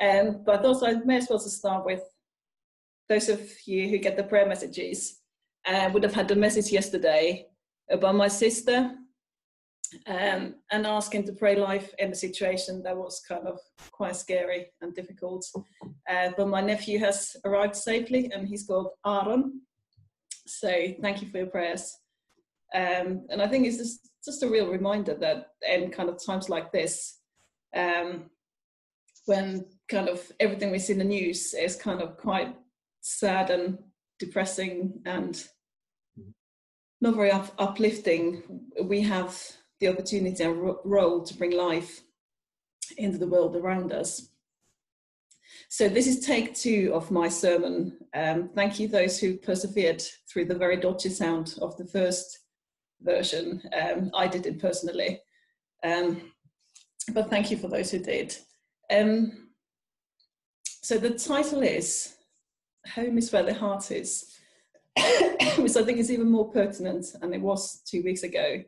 um, but also, I may as well start with those of you who get the prayer messages uh, would have had the message yesterday about my sister um, and asking to pray life in a situation that was kind of quite scary and difficult. Uh, but my nephew has arrived safely and he's called Aaron. So thank you for your prayers. Um, and I think it's just, just a real reminder that in kind of times like this, um, when kind of everything we see in the news is kind of quite sad and depressing and not very up- uplifting, we have the opportunity and ro- role to bring life into the world around us. So this is take two of my sermon. Um, thank you those who persevered through the very dodgy sound of the first version. Um, I did it personally, um, but thank you for those who did. Um, so the title is "Home is where the heart is," which I think is even more pertinent than it was two weeks ago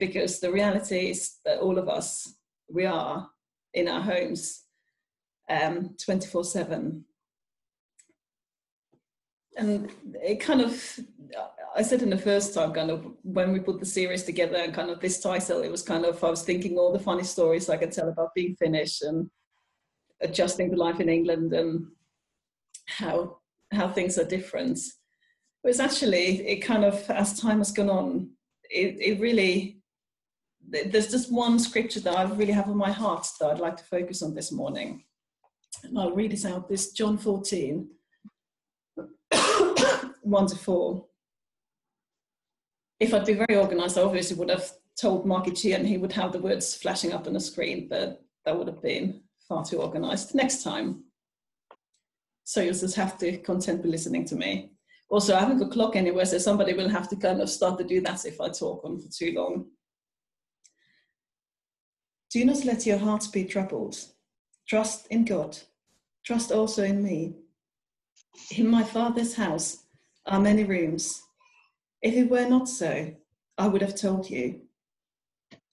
because the reality is that all of us, we are in our homes um, 24 7. And it kind of, I said in the first time, kind of when we put the series together and kind of this title, it was kind of, I was thinking all the funny stories I could tell about being Finnish and adjusting to life in England and how how things are different. But it's actually, it kind of, as time has gone on, it, it really there's just one scripture that I really have on my heart that I'd like to focus on this morning. And I'll read it out. This John 14, 1 to 4. If I'd been very organized, I obviously would have told Marky Chi and he would have the words flashing up on the screen, but that would have been far too organized. Next time. So you'll just have to content be listening to me. Also, I haven't got a clock anywhere, so somebody will have to kind of start to do that if I talk on for too long. Do not let your hearts be troubled. Trust in God. Trust also in me. In my Father's house are many rooms. If it were not so, I would have told you.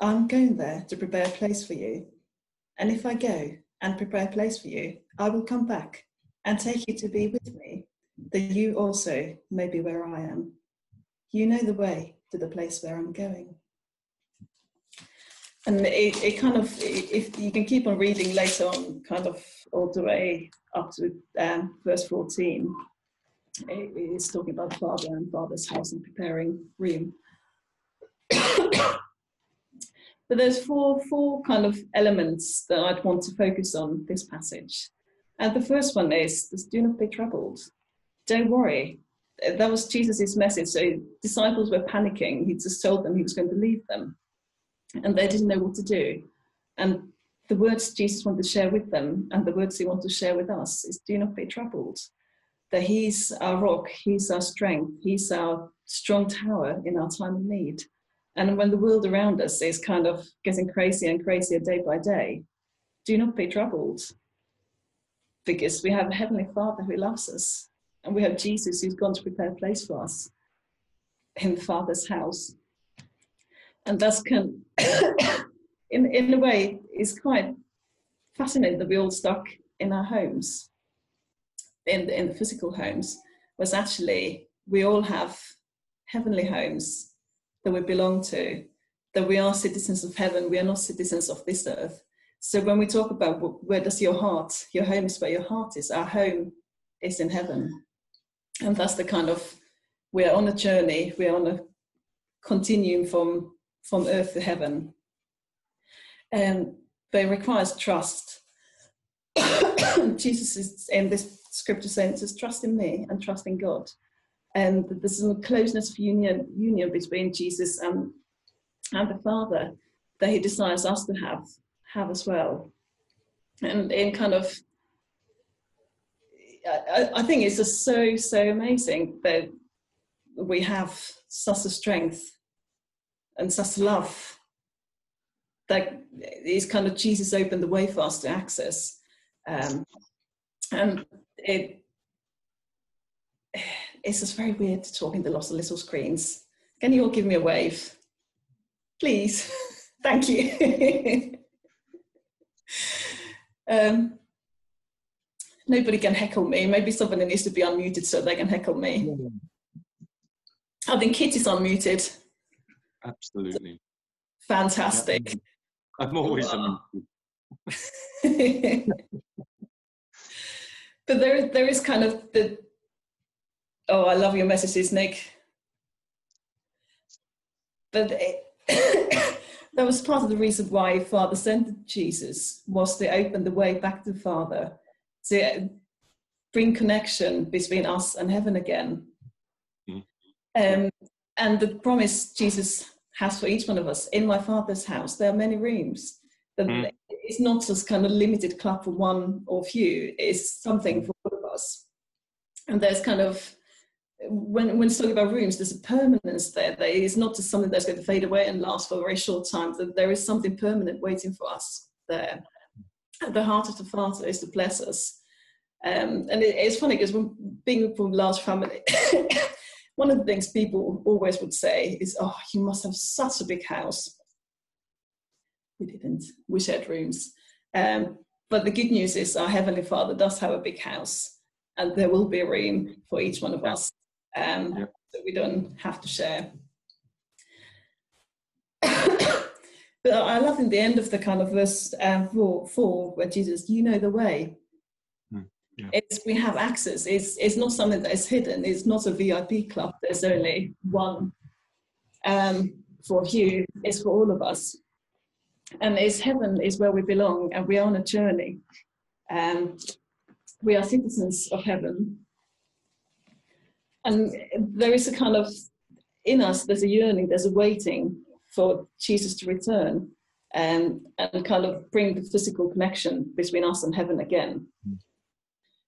I'm going there to prepare a place for you. And if I go and prepare a place for you, I will come back and take you to be with me, that you also may be where I am. You know the way to the place where I'm going and it, it kind of if you can keep on reading later on kind of all the way up to um, verse 14 it, it's talking about father and father's house and preparing room but there's four four kind of elements that i'd want to focus on this passage. And the first one is this do not be troubled. Don't worry. That was jesus' message. So disciples were panicking. He just told them he was going to leave them. And they didn't know what to do. And the words Jesus wanted to share with them and the words he wanted to share with us is do not be troubled. That he's our rock, he's our strength, he's our strong tower in our time of need. And when the world around us is kind of getting crazier and crazier day by day, do not be troubled. Because we have a Heavenly Father who loves us, and we have Jesus who's gone to prepare a place for us in the Father's house and thus can, in in a way, is quite fascinating that we're all stuck in our homes, in the, in the physical homes, was actually we all have heavenly homes that we belong to, that we are citizens of heaven, we are not citizens of this earth. So when we talk about where does your heart, your home is where your heart is, our home is in heaven. And that's the kind of, we are on a journey, we are on a continuum from from earth to heaven. And but it requires trust. Jesus is in this scripture saying, says, trust in me and trust in God. And there's a closeness of union, union between Jesus and, and the Father that he desires us to have, have as well. And in kind of I, I, think it's just so so amazing that we have such a strength and such love that is kind of Jesus opened the way for us to access. Um, and it it's just very weird to talk in the lots of little screens. Can you all give me a wave? Please. Thank you. um, nobody can heckle me. Maybe somebody needs to be unmuted so they can heckle me. I think Kitty's unmuted. Absolutely. Fantastic. I'm always unmuted. but there, there is kind of the. Oh, I love your messages, Nick. But it, that was part of the reason why Father sent Jesus was to open the way back to Father, to bring connection between us and heaven again. Mm. Um, and the promise Jesus has for each one of us in my Father's house, there are many rooms. Mm. It's not just kind of limited club for one or few. It's something for all of us. And there's kind of when when talking about rooms, there's a permanence there. It's not just something that's going to fade away and last for a very short time. There is something permanent waiting for us there. At the heart of the Father is to bless us. Um, and it, it's funny because when being from a large family, one of the things people always would say is, "Oh, you must have such a big house." We didn't. We shared rooms. Um, but the good news is, our heavenly Father does have a big house, and there will be a room for each one of us um, that we don't have to share. but I love in the end of the kind of verse uh, four, four, where Jesus, you know the way. Hmm. Yeah. It's we have access. It's it's not something that is hidden. It's not a VIP club. There's only one um, for you. It's for all of us. And it's heaven is where we belong, and we are on a journey. Um, we are citizens of heaven, and there is a kind of in us there's a yearning there's a waiting for jesus to return and and kind of bring the physical connection between us and heaven again. Mm.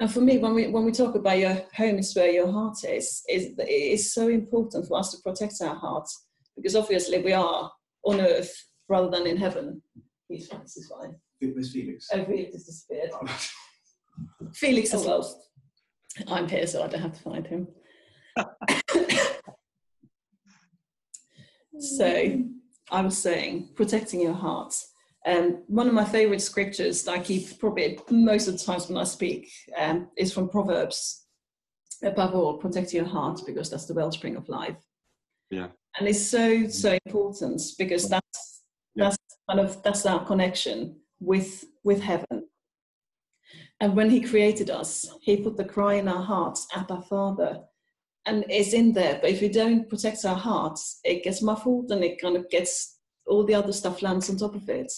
and for me when we when we talk about your home is where your heart is is it is so important for us to protect our hearts because obviously we are on earth rather than in heaven. He's fine this is fine. Where's felix. Oh felix has disappeared. Felix is lost. I'm here so i don't have to find him so I was saying, protecting your heart. Um, one of my favorite scriptures that I keep probably most of the times when I speak um, is from Proverbs. Above all, protect your heart because that's the wellspring of life. Yeah. And it's so so important because that's yeah. that's kind of that's our connection with with heaven. And when He created us, He put the cry in our hearts, Abba Father, and it's in there. But if we don't protect our hearts, it gets muffled and it kind of gets all the other stuff lands on top of it.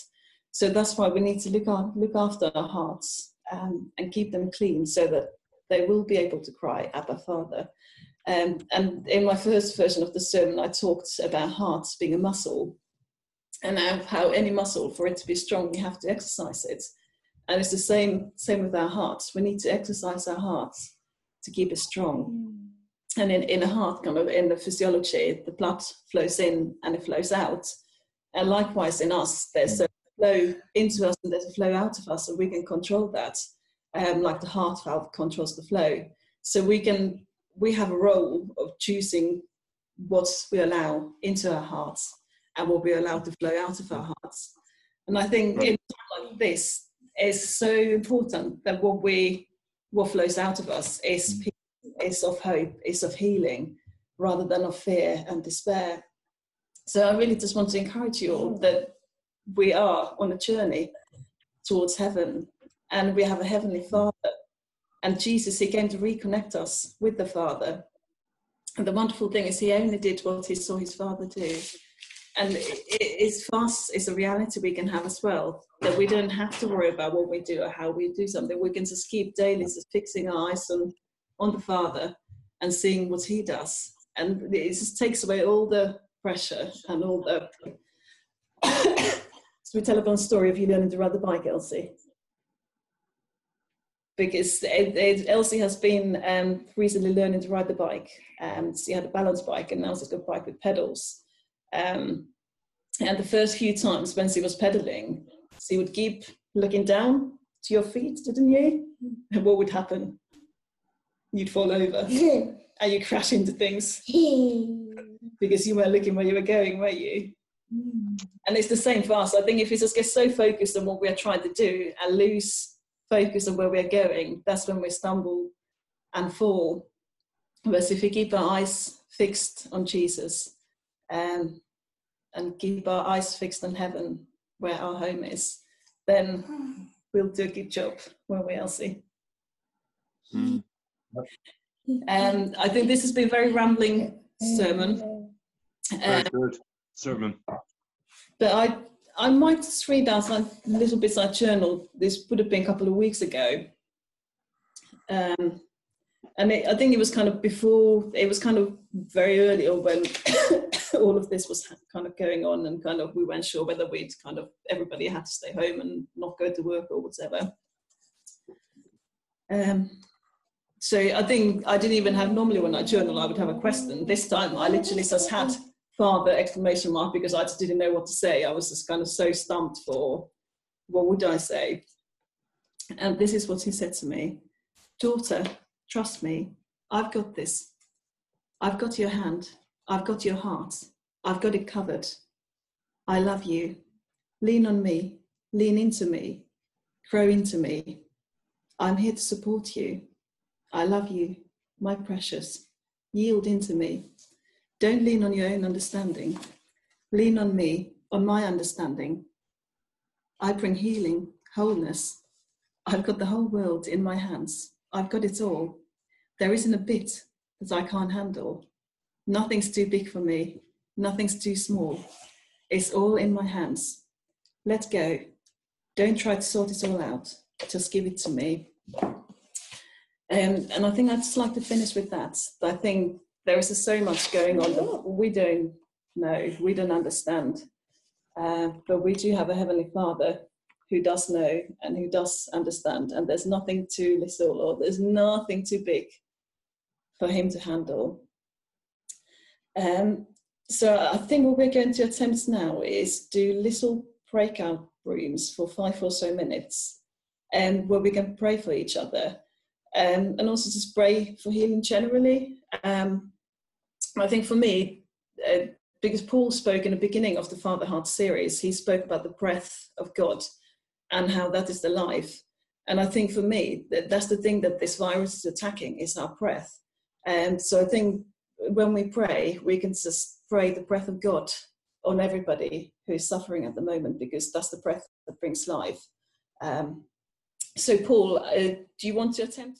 So that's why we need to look on, look after our hearts um, and keep them clean, so that they will be able to cry, Abba, Father. Um, and in my first version of the sermon, I talked about hearts being a muscle, and how any muscle, for it to be strong, you have to exercise it. And it's the same same with our hearts. We need to exercise our hearts to keep it strong. Mm and in, in a heart, kind of in the physiology, the blood flows in and it flows out. And likewise in us, there's a flow into us and there's a flow out of us, and we can control that, um, like the heart valve controls the flow. So we can we have a role of choosing what we allow into our hearts and what we allow to flow out of our hearts. And I think in time like this, it's so important that what we what flows out of us is mm is of hope, is of healing, rather than of fear and despair. So I really just want to encourage you all that we are on a journey towards heaven and we have a heavenly Father. And Jesus, He came to reconnect us with the Father. And the wonderful thing is, He only did what He saw His Father do. And it's fast, us, it's a reality we can have as well that we don't have to worry about what we do or how we do something. We can just keep daily just fixing our eyes on on the Father and seeing what He does. And it just takes away all the pressure and all the. so we tell a fun story of you learning to ride the bike, Elsie. Because it, it, Elsie has been um, recently learning to ride the bike. Um, she had a balance bike and now she's got a bike with pedals. Um, and the first few times when she was pedaling, she would keep looking down to your feet, didn't you? And what would happen? You'd fall over and you crash into things because you weren't looking where you were going, were you? And it's the same for us. I think if we just get so focused on what we are trying to do and lose focus on where we're going, that's when we stumble and fall. Whereas if we keep our eyes fixed on Jesus um, and keep our eyes fixed on heaven, where our home is, then we'll do a good job when we are see. Mm. And I think this has been a very rambling sermon. Very Um, good sermon. but I I might just read out some little bits I journaled. This would have been a couple of weeks ago. Um, and it, I think it was kind of before, it was kind of very early when all of this was kind of going on and kind of we weren't sure whether we'd kind of, everybody had to stay home and not go to work or whatever. Um, so I think I didn't even have, normally when I journal, I would have a question. This time I literally just had father exclamation mark because I just didn't know what to say. I was just kind of so stumped for what would I say? And this is what he said to me Daughter, trust me, I've got this. I've got your hand. I've got your heart. I've got it covered. I love you. Lean on me. Lean into me. Grow into me. I'm here to support you. I love you, my precious. Yield into me. Don't lean on your own understanding. Lean on me, on my understanding. I bring healing, wholeness. I've got the whole world in my hands. I've got it all. There isn't a bit that I can't handle. Nothing's too big for me. Nothing's too small. It's all in my hands. Let go. Don't try to sort it all out. Just give it to me. Um, and I think I'd just like to finish with that. I think there is so much going on that we don't know, we don't understand. Uh, but we do have a Heavenly Father who does know and who does understand. And there's nothing too little or there's nothing too big for Him to handle. Um, so I think what we're going to attempt now is do little breakout rooms for five or so minutes and where we can pray for each other um, and also to pray for healing generally. Um, I think for me, uh, because Paul spoke in the beginning of the Father Heart series, he spoke about the breath of God and how that is the life. And I think for me, that that's the thing that this virus is attacking is our breath. And so I think when we pray, we can just pray the breath of God on everybody who is suffering at the moment because that's the breath that brings life. Um, so, Paul, uh, do you want to attempt?